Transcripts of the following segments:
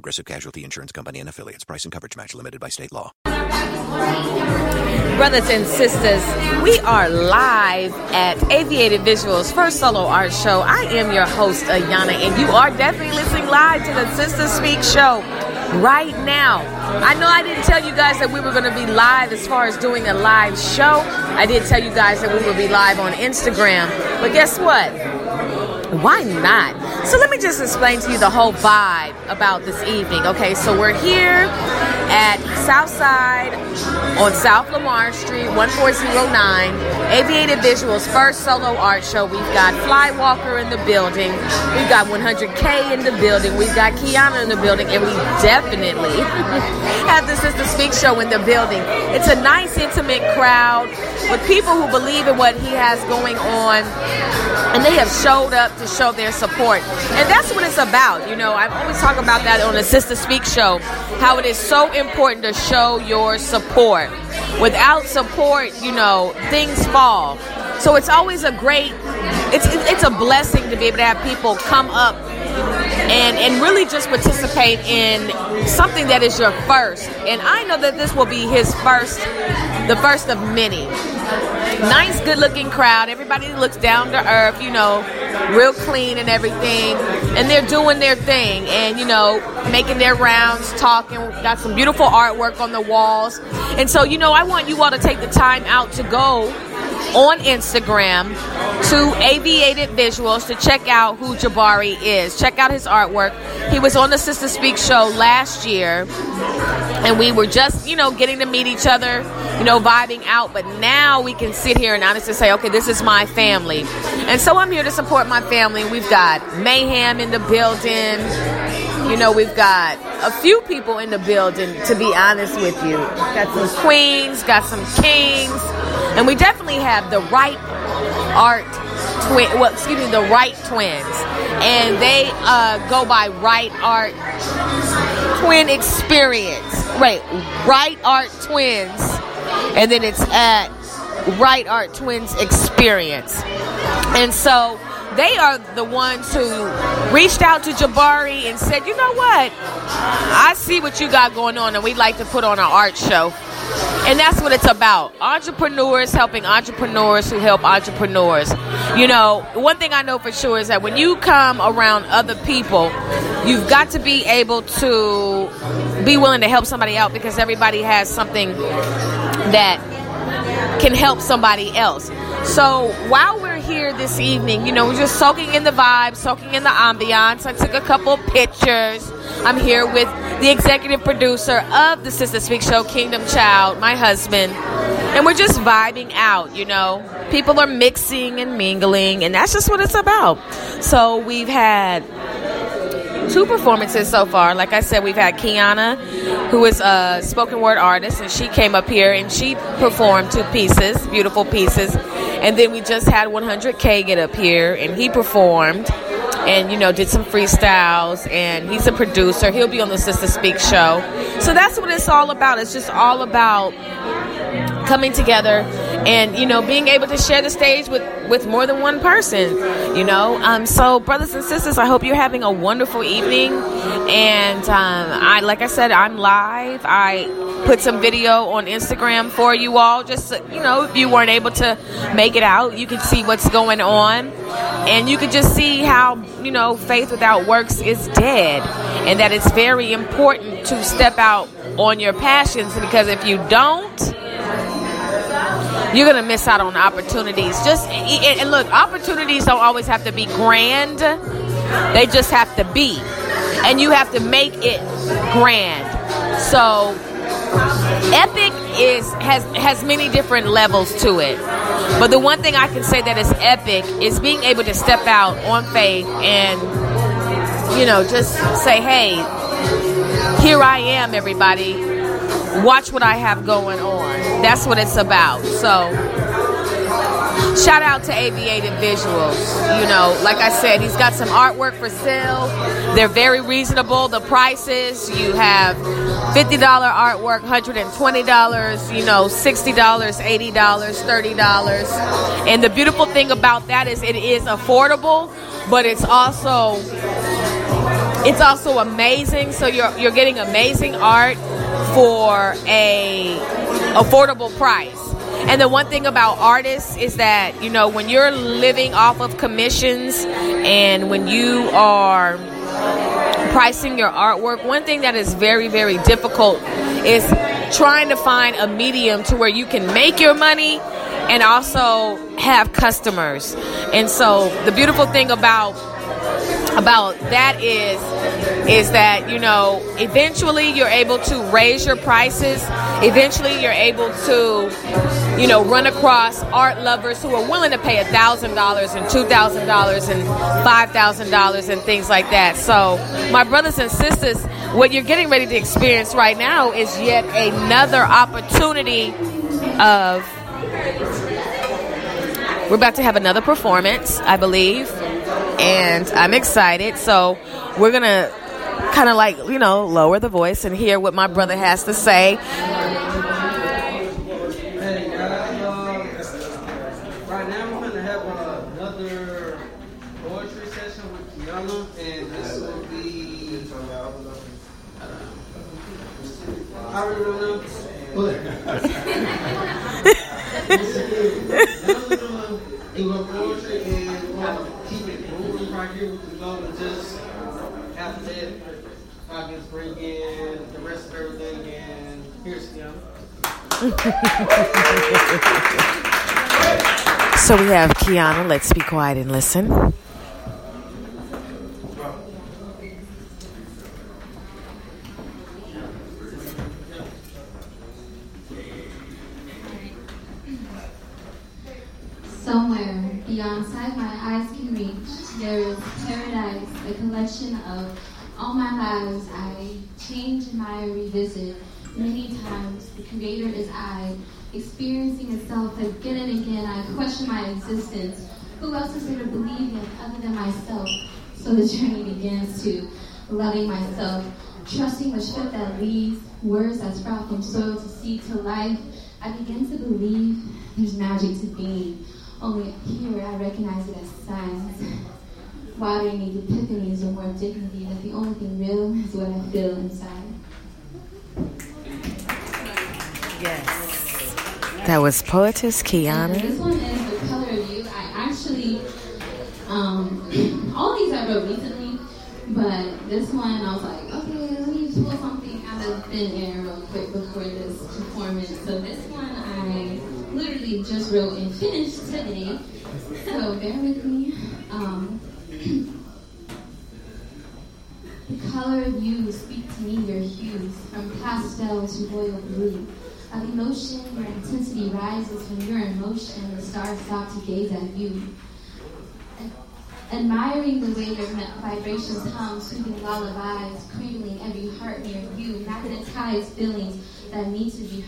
Progressive Casualty Insurance Company and affiliates. Price and coverage match limited by state law. Brothers and sisters, we are live at Aviated Visuals first solo art show. I am your host, Ayana, and you are definitely listening live to the Sister Speak show right now. I know I didn't tell you guys that we were going to be live as far as doing a live show. I did tell you guys that we would be live on Instagram. But guess what? Why not? So let me just explain to you the whole vibe about this evening. Okay, so we're here at Southside on South Lamar Street, 1409. Aviated Visuals first solo art show. We've got Flywalker in the building. We've got 100K in the building. We've got Kiana in the building, and we definitely have the Sister Speak show in the building. It's a nice, intimate crowd with people who believe in what he has going on, and they have showed up to show their support. And that's what it's about. You know, I always talk about that on the Sister Speak show, how it is so important to show your support. Without support, you know, things fall. So it's always a great, it's it's a blessing to be able to have people come up and and really just participate in something that is your first. And I know that this will be his first, the first of many. Nice, good-looking crowd. Everybody looks down to earth, you know, real clean and everything. And they're doing their thing, and you know, making their rounds, talking. Got some beautiful artwork on the walls. And so, you know, I want you all to take the time out to go on Instagram to Aviated Visuals to check out who Jabari is. Check out his artwork. He was on the Sister Speak show last year, and we were just, you know, getting to meet each other, you know, vibing out. But now we can sit here and honestly say, okay, this is my family. And so I'm here to support my family. We've got Mayhem in the building. You know, we've got a few people in the building, to be honest with you. Got some queens, got some kings, and we definitely have the Wright Art twin. Well, excuse me, the Wright twins, and they uh, go by Wright Art twin experience. Wait, Wright Art twins, and then it's at Wright Art twins experience, and so they are the ones who reached out to Jabari and said, you know what? I see what you got going on, and we'd like to put on an art show. And that's what it's about. Entrepreneurs helping entrepreneurs who help entrepreneurs. You know, one thing I know for sure is that when you come around other people, you've got to be able to be willing to help somebody out because everybody has something that can help somebody else. So while we're here this evening, you know, we're just soaking in the vibe, soaking in the ambiance. I took a couple pictures. I'm here with the executive producer of the Sister Speak Show, Kingdom Child, my husband. And we're just vibing out, you know. People are mixing and mingling, and that's just what it's about. So we've had two performances so far. Like I said, we've had Kiana, who is a spoken word artist, and she came up here and she performed two pieces, beautiful pieces. And then we just had 100K get up here, and he performed and you know did some freestyles and he's a producer. He'll be on the sister speak show. So that's what it's all about. It's just all about coming together and you know being able to share the stage with with more than one person you know? Um, so brothers and sisters i hope you're having a wonderful evening. And um, i like i said i'm live. I put some video on instagram for you all just so, you know if you weren't able to make it out you can see what's going on. And you can just see how you know faith without works is dead and that it's very important to step out on your passions because if you don't you're gonna miss out on opportunities. Just and look, opportunities don't always have to be grand; they just have to be, and you have to make it grand. So, epic is has has many different levels to it. But the one thing I can say that is epic is being able to step out on faith and you know just say, "Hey, here I am, everybody." watch what I have going on. That's what it's about. So, shout out to Aviated Visuals. You know, like I said, he's got some artwork for sale. They're very reasonable. The prices you have $50 artwork, $120, you know, $60, $80, $30. And the beautiful thing about that is it is affordable, but it's also it's also amazing. So you're you're getting amazing art for a affordable price. And the one thing about artists is that, you know, when you're living off of commissions and when you are pricing your artwork, one thing that is very, very difficult is trying to find a medium to where you can make your money and also have customers. And so the beautiful thing about about that is is that you know eventually you're able to raise your prices. Eventually you're able to you know run across art lovers who are willing to pay a thousand dollars and two thousand dollars and five thousand dollars and things like that. So my brothers and sisters what you're getting ready to experience right now is yet another opportunity of we're about to have another performance i believe and I'm excited. So we're gonna kind of like you know lower the voice and hear what my brother has to say. Right now, we're gonna have another poetry session with Kiana, and this will be. Uh, I already don't know. And gonna keep it moving right here with the just after that, I can bring in the rest of everything, and here's Kiana. So we have Kiana. Let's be quiet and listen. Somewhere beyond sight my eyes can reach, there is paradise, a collection of all my lives I change, admire, revisit. Many times the creator is I, experiencing itself again and again. I existence. Who else is there to believe in other than myself? So the journey begins to loving myself, trusting the strength that leads, words that sprout from soil to seed to life. I begin to believe there's magic to being. Only here I recognize it as signs. Watering these epiphanies with more dignity that the only thing real is what I feel inside. Yes. That was poetess Kiana. this one is the color of you. I actually, um, recently, but this one I was like, okay, let me pull something out of thin air real quick before this performance. So this one I literally just wrote and finished today. So bear with me. Um, the color of you speak to me your hues, from pastel to royal blue. Of emotion, your intensity rises when you're in motion. The stars stop to gaze at you. Admiring the way your vibrations hum, soothing lullabies, cradling every heart near you. Magnetized feelings that need to be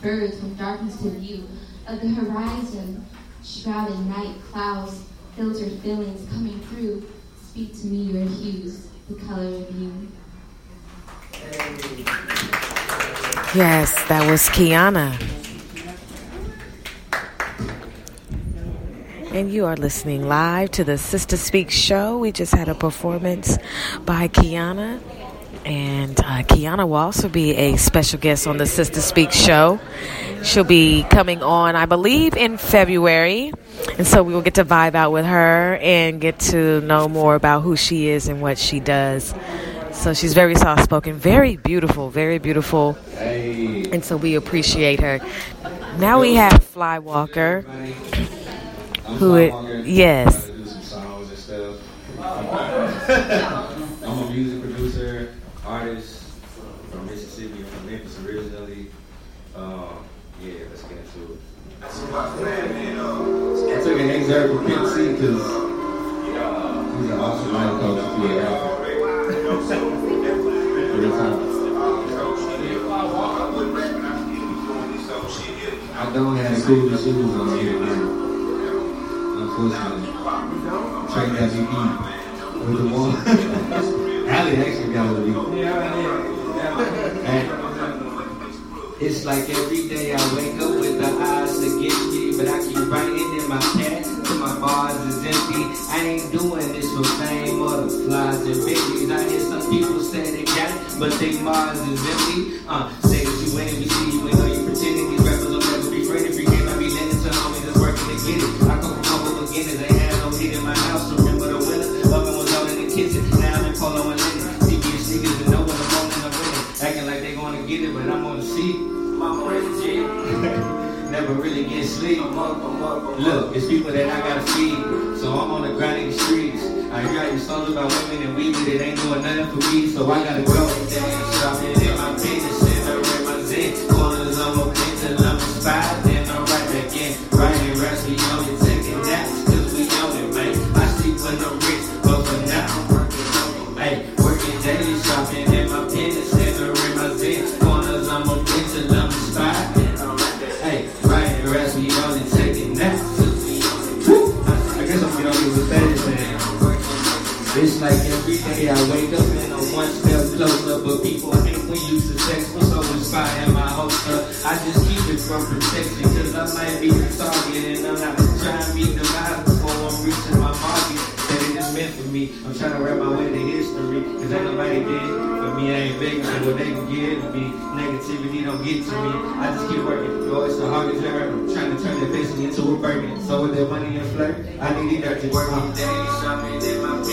birthed from darkness to view. Of the horizon, shrouded night clouds, filtered feelings coming through. Speak to me your hues, the color of you. Yes, that was Kiana. And you are listening live to the Sister Speak show. We just had a performance by Kiana. And uh, Kiana will also be a special guest on the Sister Speak show. She'll be coming on, I believe, in February. And so we will get to vibe out with her and get to know more about who she is and what she does. So she's very soft spoken, very beautiful, very beautiful. And so we appreciate her. Now we have Flywalker, who it, yes. I'm a music producer, artist from Mississippi, from Memphis originally. Um, yeah, let's get into it. I took an excerpt from Pimp C because he's an awesome life coach if you ain't out. Real time. I don't have coolest shoes on here tonight. Unfortunately. Track that me beat with the one. Allie actually got a beat. Yeah, it's like every day I wake up with the eyes against me, but I keep writing in my pad till my bars is empty. I ain't doing this for fame or the flies and bitches. I hear some people say they got it, but they Mars is empty. Uh, say that you winning, we see you ain't know you pretending. These rappers will never be friendly. Free game, I be lending to homies that's working to get it. I come from humble beginnings, ain't had no heat in my house. Remember the winter, was on in the kitchen. Now I'm in polo and linen. CBS sneakers and know when I'm on and I'm. Acting like they gonna get it, but I'm on the seat. Mama raised G. Never really get sleep. Look, it's people that I gotta feed. So I'm on the grind in the streets. I hear these songs about women and weed, but it ain't doing nothing for me. So I gotta go. Damn, shopping in my business, day I wake up and I'm one step closer, but people hate when you successful, so inspiring my up. I just keep it from protection, cause I might be the target, and I'm not trying to be divided before I'm reaching my market. That it is meant for me. I'm trying to wrap my way to history, cause ain't nobody did. For me, I ain't begging for what they can give to me. Negativity don't get to me. I just keep working. Yo, it's the hardest ever. I'm trying to turn the destiny into a burden. So with that money and flirt, I need it dirty work. I'm shopping in my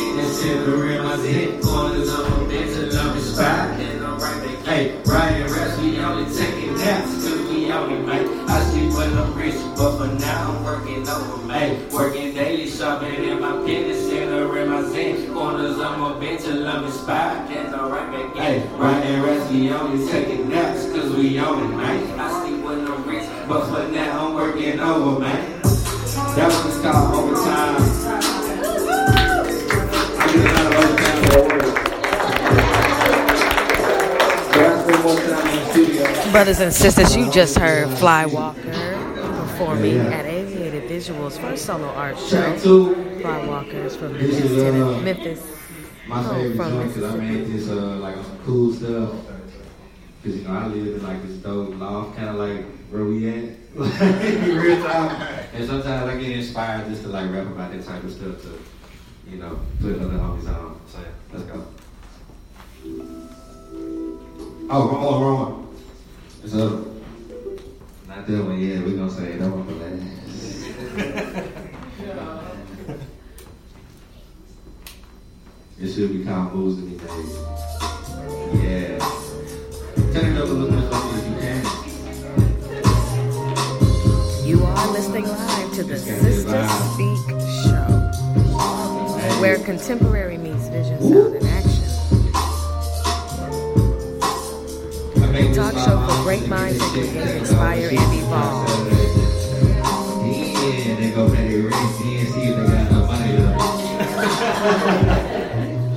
business, silver in my head. Corners of my till I'm inspired. And I'm right back. Hey, writing raps, we only taking naps, cause we on it, man. I sleep when I'm rich, but for now I'm working over, man. Working daily, shopping in my business, center in my zen. Corners of my till I'm inspired. And I'm right back. Hey, writing raps, we only taking naps, cause we on it, man. I sleep when I'm rich, but for now I'm working over, man. That one's called overtime. Brothers and sisters, you just heard Fly Walker performing at Aviated Visuals first solo art show. Fly Walker is from Memphis, is, uh, Tennessee- Memphis. My Oh, favorite from joint because I made this uh, like some cool stuff. Cause you know I live in like this dope loft, kind of like where we at, like real time. And sometimes I get inspired just to like rap about that type of stuff to, you know, put other homies on. So yeah, let's go. Oh, one, wrong one. What's up? Not that one, yeah. We're gonna say that one for last. It should be called moves to be made. Yeah. Turn it up a little bit if you can. You are listening live to the It's gonna be Sister. Speak Show, where contemporary meets vision, sound, Talk show for great minds that can inspire and evolve.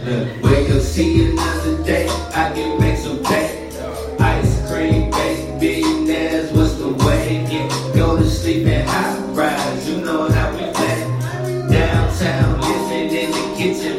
Yeah, see another day. I can make some. Ice cream, billionaires, what's the way? Go to sleep you know how we. Downtown, living in the kitchen,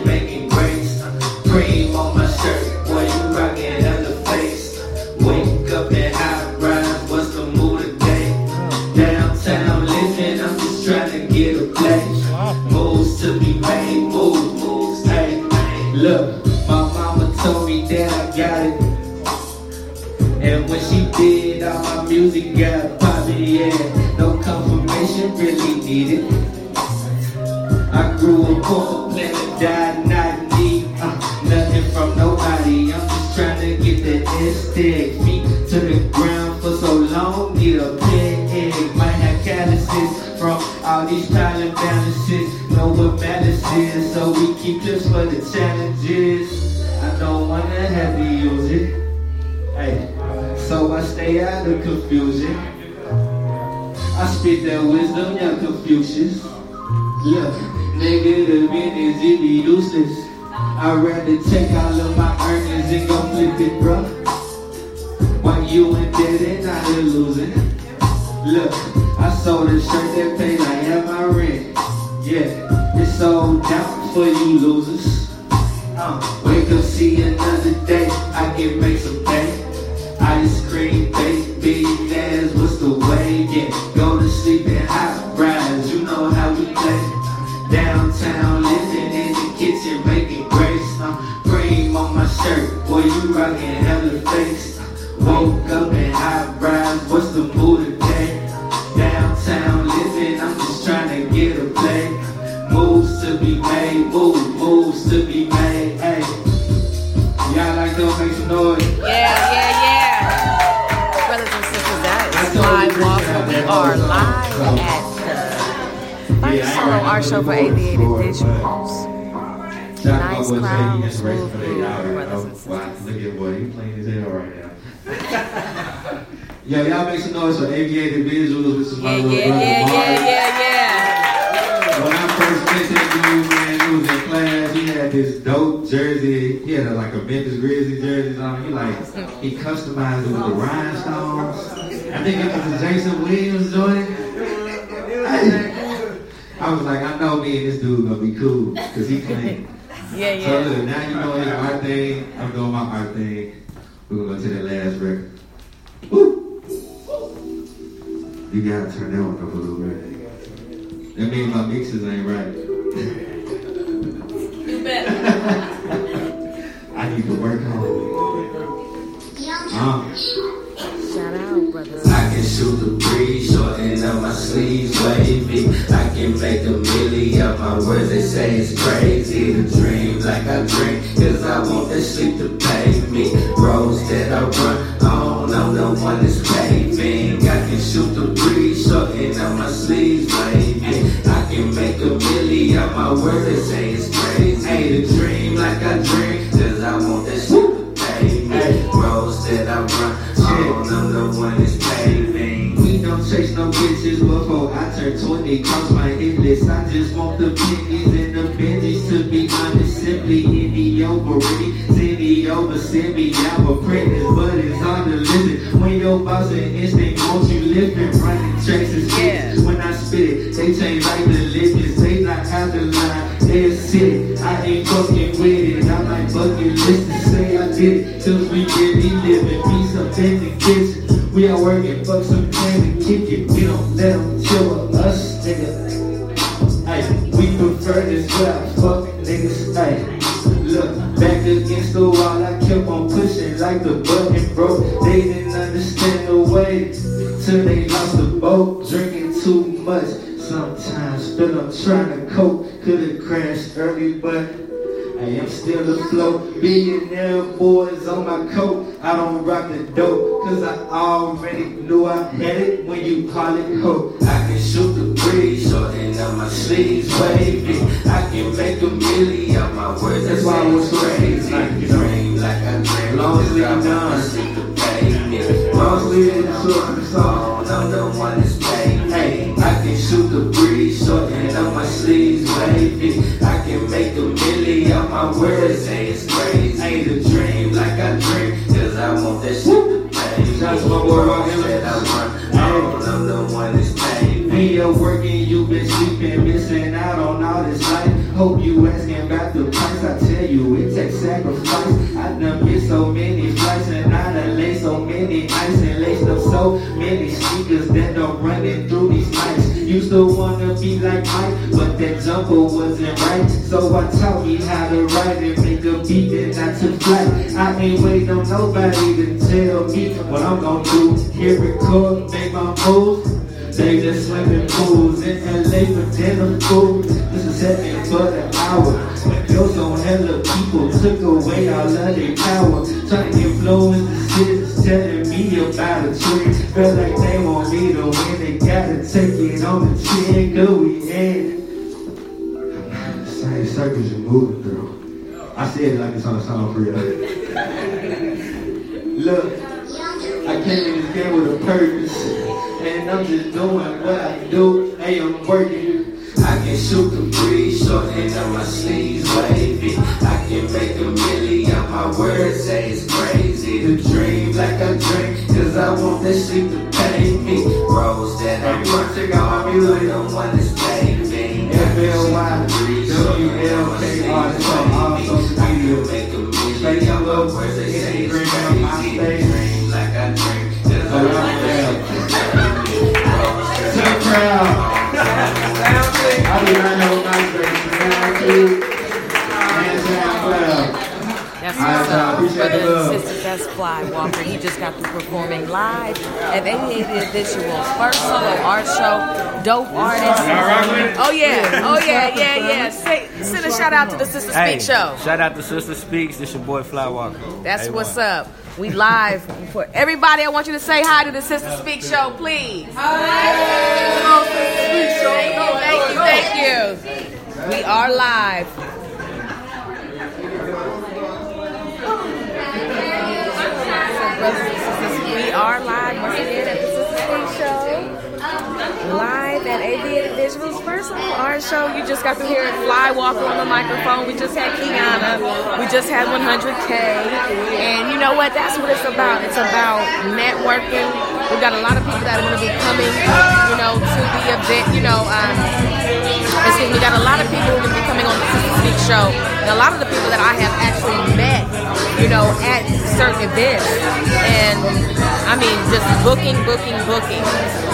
negative energy be useless. I'd rather take all of my earnings and go flip it, bruh. While you in debt and out here losing. Look, I sold a shirt that paid like half my rent. Yeah, it's sold out for you losers. Uh, wake up, see another day. I can make some pay. Ice cream, baby, that's what's the way. Yeah, go to sleep in shirt, boy, you rockin' hella face. Woke up in hot rise, what's the mood today? Downtown living, I'm just trying to get a play. Moves to be made, move, moves to be made. Hey, y'all like to make some noise? Yeah, yeah, yeah. Brothers and sisters, that is live walk. We are live at the first solo art show for aviated visuals. Nice crowd, smooth groove, brothers and sisters. Look at boy, you playing his head right now. Yo, y'all make some noise for aviated visuals. This is my Yeah, little yeah, brother, yeah, Mark. yeah, yeah, yeah. When I first met that dude, man, he was in class. He had this dope jersey. He had a, like a Memphis Grizzlies jersey on. He like he customized it with the rhinestones. I think it was a Jason Williams joint. Hey. I was like, I know me and this dude gonna be cool because he clean. Yeah, yeah. So yeah. look, now you know it's art thing. I'm doing my art thing. We're gonna go to that last record. Woo! You gotta turn that one up a little bit. That means my mixes ain't right. You bet. I need to work on it. Shout out, brothers. I can shoot the breeze, shorten up my sleeves, wavy. I can make a milli of my words, they say it's crazy to dream like I dream, cause I want that sleep to pay me. Roads that I run on, I'm the one that's paving. I can shoot the breeze, shorten up my sleeves, wavy. I can make a milli of my words, they say it's crazy. Hey, to dream like I dream, cause I want that sleep to pay me. Roads that I run chase no bitches before I turn 20, cross my hit list. I just want the pennies and the benjies to be honest. Simply hit me over ready, send me over, send me out apprentice. But it's hard to listen when your boss and instinct wants you living, running tracks and skits. When I spit it, they change like the legends. They not out the line, they sit. I ain't fucking with it. I might bucket list to say I did it. Till we really living, peace up in the kitchen. We are working, fuck some plan and kick it. We don't let them chill with us, nigga. Ay, we prefer this rap, fuck niggas. Ay, look, back against the wall, I kept on pushing like the button broke. They didn't understand the way till they lost the boat. Drinking too much, sometimes but I'm trying to cope. Could've crashed early, but I am still afloat. Billionaire boys on my coat. I don't rock the dope, cause I already knew I had it when you call it hope. I can shoot the breeze, shorten up my sleeves, wavy. I can make a million of my words, that's why I was crazy. Dream like I dream, long as I'm done. Sleep to pay me. Long as it's on, I'm the one that's paid. Hey, I can shoot the breeze, shorten up my sleeves, wavy. I my words, say it's crazy. Ain't a dream like I dream, cause I want that shit to pay me. That's my world, that I run. on, I'm the one that's paid. Me up working, you been sleeping, missing out on all this life. Hope you asking about the price. I tell you, it takes sacrifice. I done missed so many flights and I done laid so many ice and laced up so many sneakers that I'm running through these nights. Used to wanna be like Mike, but that jumper wasn't right. So I taught me how to write and make a beat and not to flight. I ain't waiting on nobody to tell me what I'm gonna do. Here record, make my move. They just swimming pools in LA for dinner food. This is second for the hour. Girls on hella people took away all of their power. Trying to influence the citizens, telling me about a trend. Feel like they want me to win. They gotta take it on the chin. We in. Same circles you're moving through. I said it like it's on a song for you. Look, I came in this game with a purpose. And I'm just doing what I do. Hey, I'm working. I can shoot the breeze, shorten up my sleeves, wavy. I can make a million my words, say it's crazy to dream like I dream. Cause I want that sleep to pay me. Rose that I wanna check out my music, don't want this baby. FLY, WLKR, it's on all social media. Facebook, Instagram, MySpace. Like I drink, just To the crowd. I do not know MySpace, man. Too. And SoundCloud. Uh, That's All right, what's y'all. up, Appreciate brother the love. sister. Best Fly Walker. He just got through performing live at Aviated Visuals, first solo art show. Dope artist. Oh yeah, oh yeah, yeah, yeah. Say, send a shout out to the Sister Speak Hey, show. Shout out to Sister Speaks. This your boy Fly Walker. That's A1. what's up. We live for everybody. I want you to say hi to the Sister Speak show, please. Hi. Thank you, thank you. We are live. We are live once again at the Sister Show. Live at Aviated Visuals first our show. You just got to hear Fly Walker on the microphone. We just had Kiana. We just had 100K. And you know what? That's what it's about. It's about networking. We've got a lot of people that are going to be coming, you know, to the event. You know, um, excuse me, we got a lot of people who are going to be coming on the Sister Speak show. And a lot of the people that I have actually met, you know, at certain events. And I mean, just booking, booking, booking.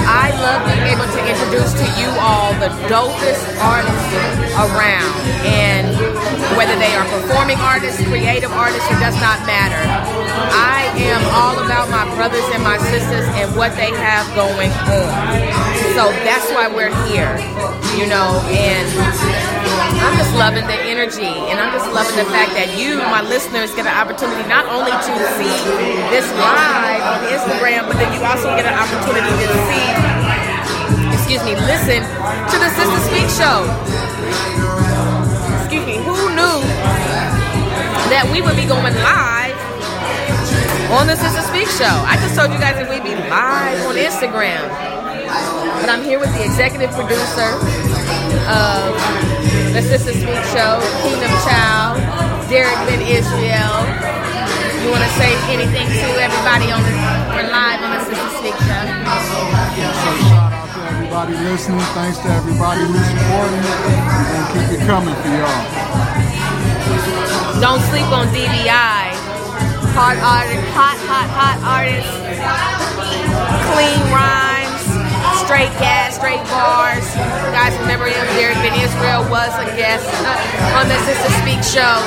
I love being able to introduce to you all the dopest artists around. And whether they are performing artists, creative artists, it does not matter. I am all about my brothers and my sisters and what they have going on. So that's why we're here, you know, and I'm just loving the energy and I'm just loving the fact that you, my listeners, get an opportunity not only to see this live on Instagram, but then you also get an opportunity to see, excuse me, listen to the Sister Speak show. Excuse me, who knew that we would be going live on the Sister Speak show? I just told you guys that we'd be live on Instagram. But I'm here with the executive producer of the Sister Speak Show, Kingdom Child, Derek Ben Israel. You want to say anything to everybody on the we're live on the Sister Speak Show? So shout out to everybody listening. Thanks to everybody who's supporting it. Gonna keep it coming for y'all. Don't sleep on DBI. Hot artist, hot, hot, hot artists. Clean rhymes, straight gas, straight bars. You guys remember him? Derek Ben Israel was a guest uh, on the Sister Speak show.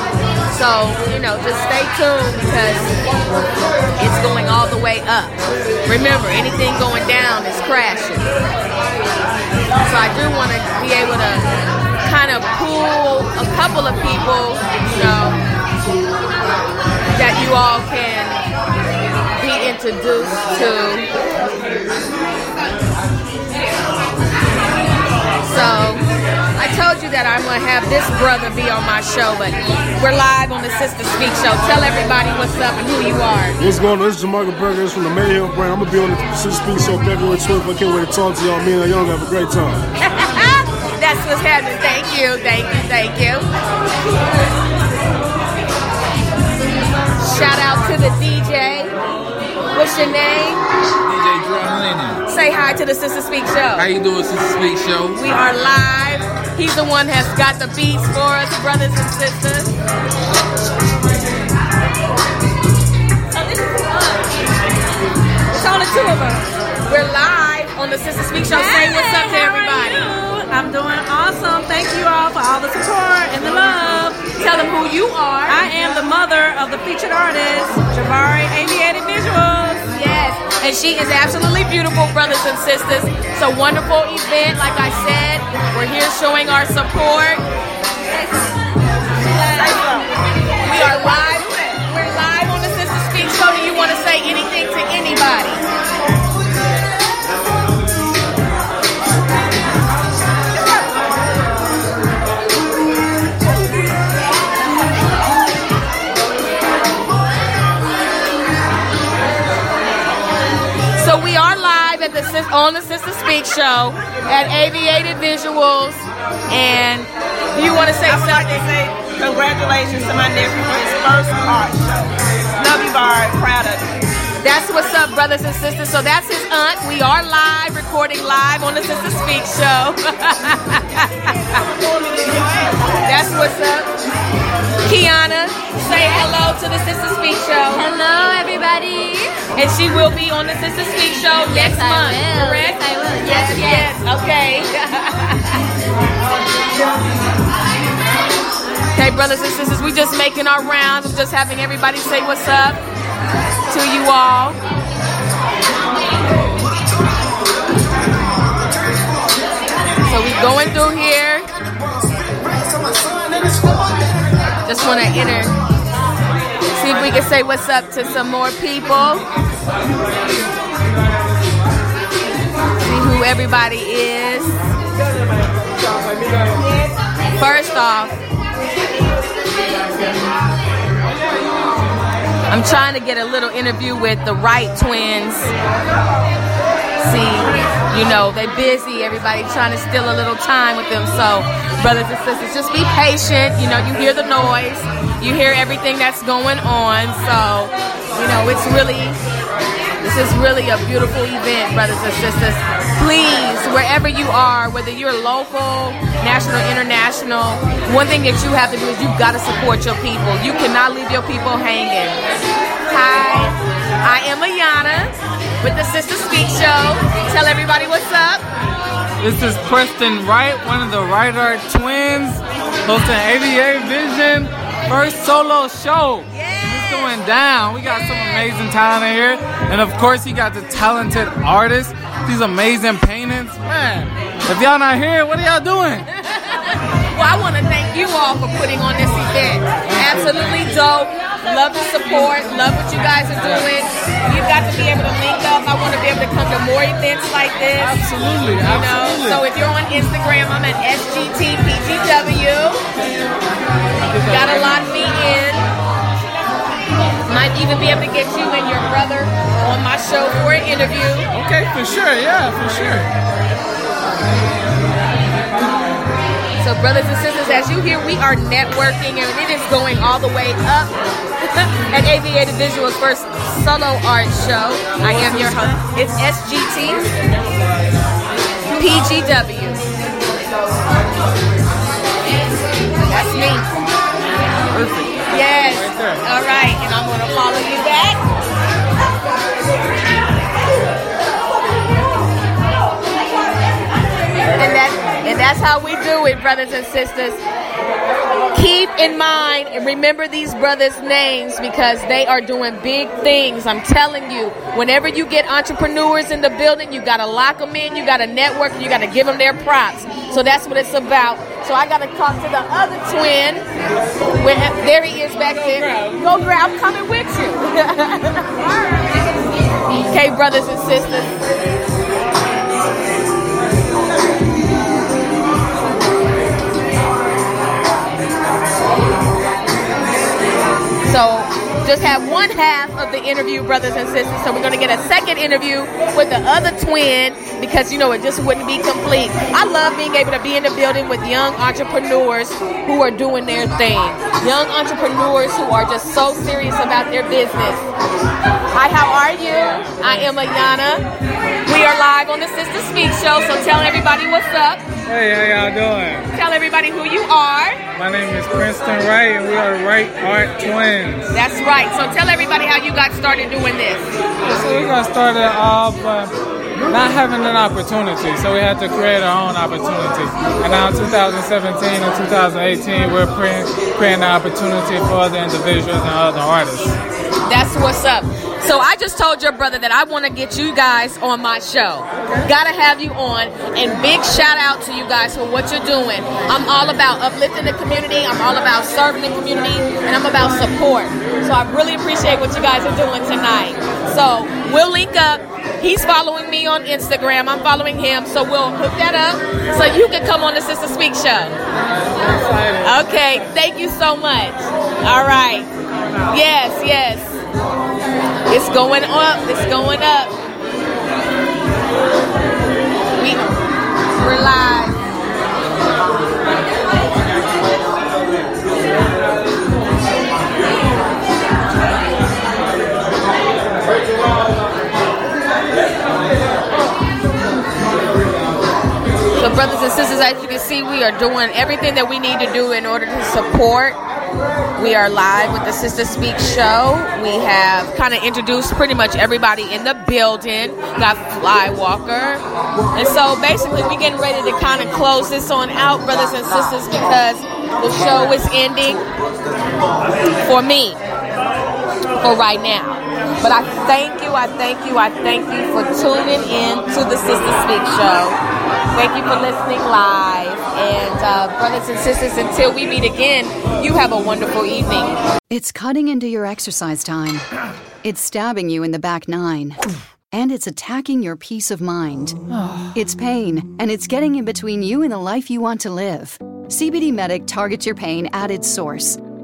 So, you know, just stay tuned because it's going all the way up. Remember, anything going down is crashing. So I do want to be able to kind of pull a couple of people, you know, that you all can be introduced to. Told you that I'm gonna have this brother be on my show, but we're live on the Sister Speak show. Tell everybody what's up and who you are. What's going on? This is Jamarcus Burgers from the Mayhem brand. I'm gonna be on the Sister Speak Show February 12th. I can't wait to talk to y'all. Me and Young have a great time. That's what's happening. Thank you, thank you, thank you. Shout out to the DJ. What's your name? DJ Drum Lennon. Say hi to the Sister Speak show. How you doing, Sister Speak Show? We are live. He's the one that's got the beats for us, brothers and sisters. So this is fun. It's only two of us. We're live on the Sister Speak show. Say what's up to everybody. I'm doing awesome. Thank you all for all the support and the love. Tell them who you are. I am the mother of the featured artist, Jabari Aviated Visuals. Yes, and she is absolutely beautiful, brothers and sisters. It's a wonderful event. Like I said, we're here showing our support. We are live. We're live on the Sister Speak Show. Do you want to say anything to anybody? The on the Sister Speak show at Aviated Visuals, and you want to say I would like to say congratulations to my nephew for his first art show. Love you, Bard. Proud of you. That's what's up, brothers and sisters. So that's his aunt. We are live recording. live on the Sister Speak show. That's what's up. Kiana, say hello to the Sister Speak show. Hello, everybody. And she will be on the Sister Speak show next I month, will. correct? Yes, I will. Yes, yes. Okay. okay, brothers and sisters, we just making our rounds. I'm just having everybody say what's up to you all. So we going through here. Just want to enter. See if we can say what's up to some more people. See who everybody is. First off, I'm trying to get a little interview with the Wright twins. See, you know, they busy. Everybody trying to steal a little time with them. So, brothers and sisters, just be patient. You know, you hear the noise, you hear everything that's going on. So, you know, it's really, this is really a beautiful event, brothers and sisters. Please, wherever you are, whether you're local, national, international, one thing that you have to do is you've got to support your people. You cannot leave your people hanging. Hi, I am Ayana with the Sister Speak Show. Tell everybody what's up. This is Preston Wright, one of the Wright Art twins, hosting AVA Vision first solo show. It's going down. We got some amazing talent in here. And of course, you got the talented artists, these amazing paintings. Man, if y'all not here, what are y'all doing? Well, I want to thank you all for putting on this event. Absolutely dope. Love the support. Love what you guys are doing. You've got to be able to link up. I want to be able to come to more events like this. Absolutely, You know, absolutely. so if you're on Instagram, I'm at SGTPGW. Got to lock me in. Might even be able to get you and your brother on my show for an interview. Okay, for sure. Yeah, for sure. So, brothers and sisters, as you hear, we are networking and it is going all the way up at Aviated Visuals first solo art show. I am your host. It's SGT PGW. That's me. Perfect. Yes. All right, follow you back. And and that's how we do it, brothers and sisters. Keep in mind and remember these brothers' names because they are doing big things. I'm telling you, whenever you get entrepreneurs in the building, you got to lock them in, you got to network, you got to give them their props. So that's what it's about. So I got to talk to the other twin. Where, there he is back there. Go grab. I'm coming with you. okay, brothers and sisters. So just have one half of the interview, brothers and sisters. So we're going to get a second interview with the other twin because you know it just wouldn't be complete. I love being able to be in the building with young entrepreneurs who are doing their thing. Young entrepreneurs who are just so serious about their business. Hi, how are you? I am Ayana. We are live on the Sister Speak show, so tell everybody what's up. Hey, how y'all doing? Tell everybody who you are. My name is Princeton Wright, and we are Wright Art Twins. That's right. So tell everybody how you got started doing this. So we got started off uh, not having an opportunity, so we had to create our own opportunity. And now 2017 and 2018, we're creating, creating an opportunity for other individuals and other artists. That's what's up. So I just told your brother that I want to get you guys on my show. Gotta have you on. And big shout out to you guys for what you're doing. I'm all about uplifting the community. I'm all about serving the community, and I'm about support. So I really appreciate what you guys are doing tonight. So we'll link up. He's following me on Instagram. I'm following him. So we'll hook that up so you can come on the Sister Speak show. Okay. Thank you so much. All right. Yes, yes. It's going up. It's going up. We, we're live. brothers and sisters, as you can see, we are doing everything that we need to do in order to support. We are live with the Sister Speak show. We have kind of introduced pretty much everybody in the building. Got Fly Walker. And so basically, we're getting ready to kind of close this on out, brothers and sisters, because the show is ending for me for right now. But I thank you, I thank you, I thank you for tuning in to the Sister Speak show. Thank you for listening live. And uh, brothers and sisters, until we meet again, you have a wonderful evening. It's cutting into your exercise time. It's stabbing you in the back nine. And it's attacking your peace of mind. It's pain, and it's getting in between you and the life you want to live. CBD Medic targets your pain at its source.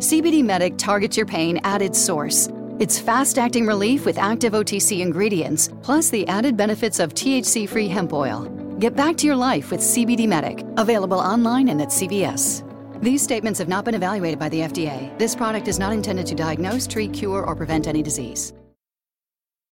CBD Medic targets your pain at its source. It's fast acting relief with active OTC ingredients, plus the added benefits of THC free hemp oil. Get back to your life with CBD Medic, available online and at CVS. These statements have not been evaluated by the FDA. This product is not intended to diagnose, treat, cure, or prevent any disease.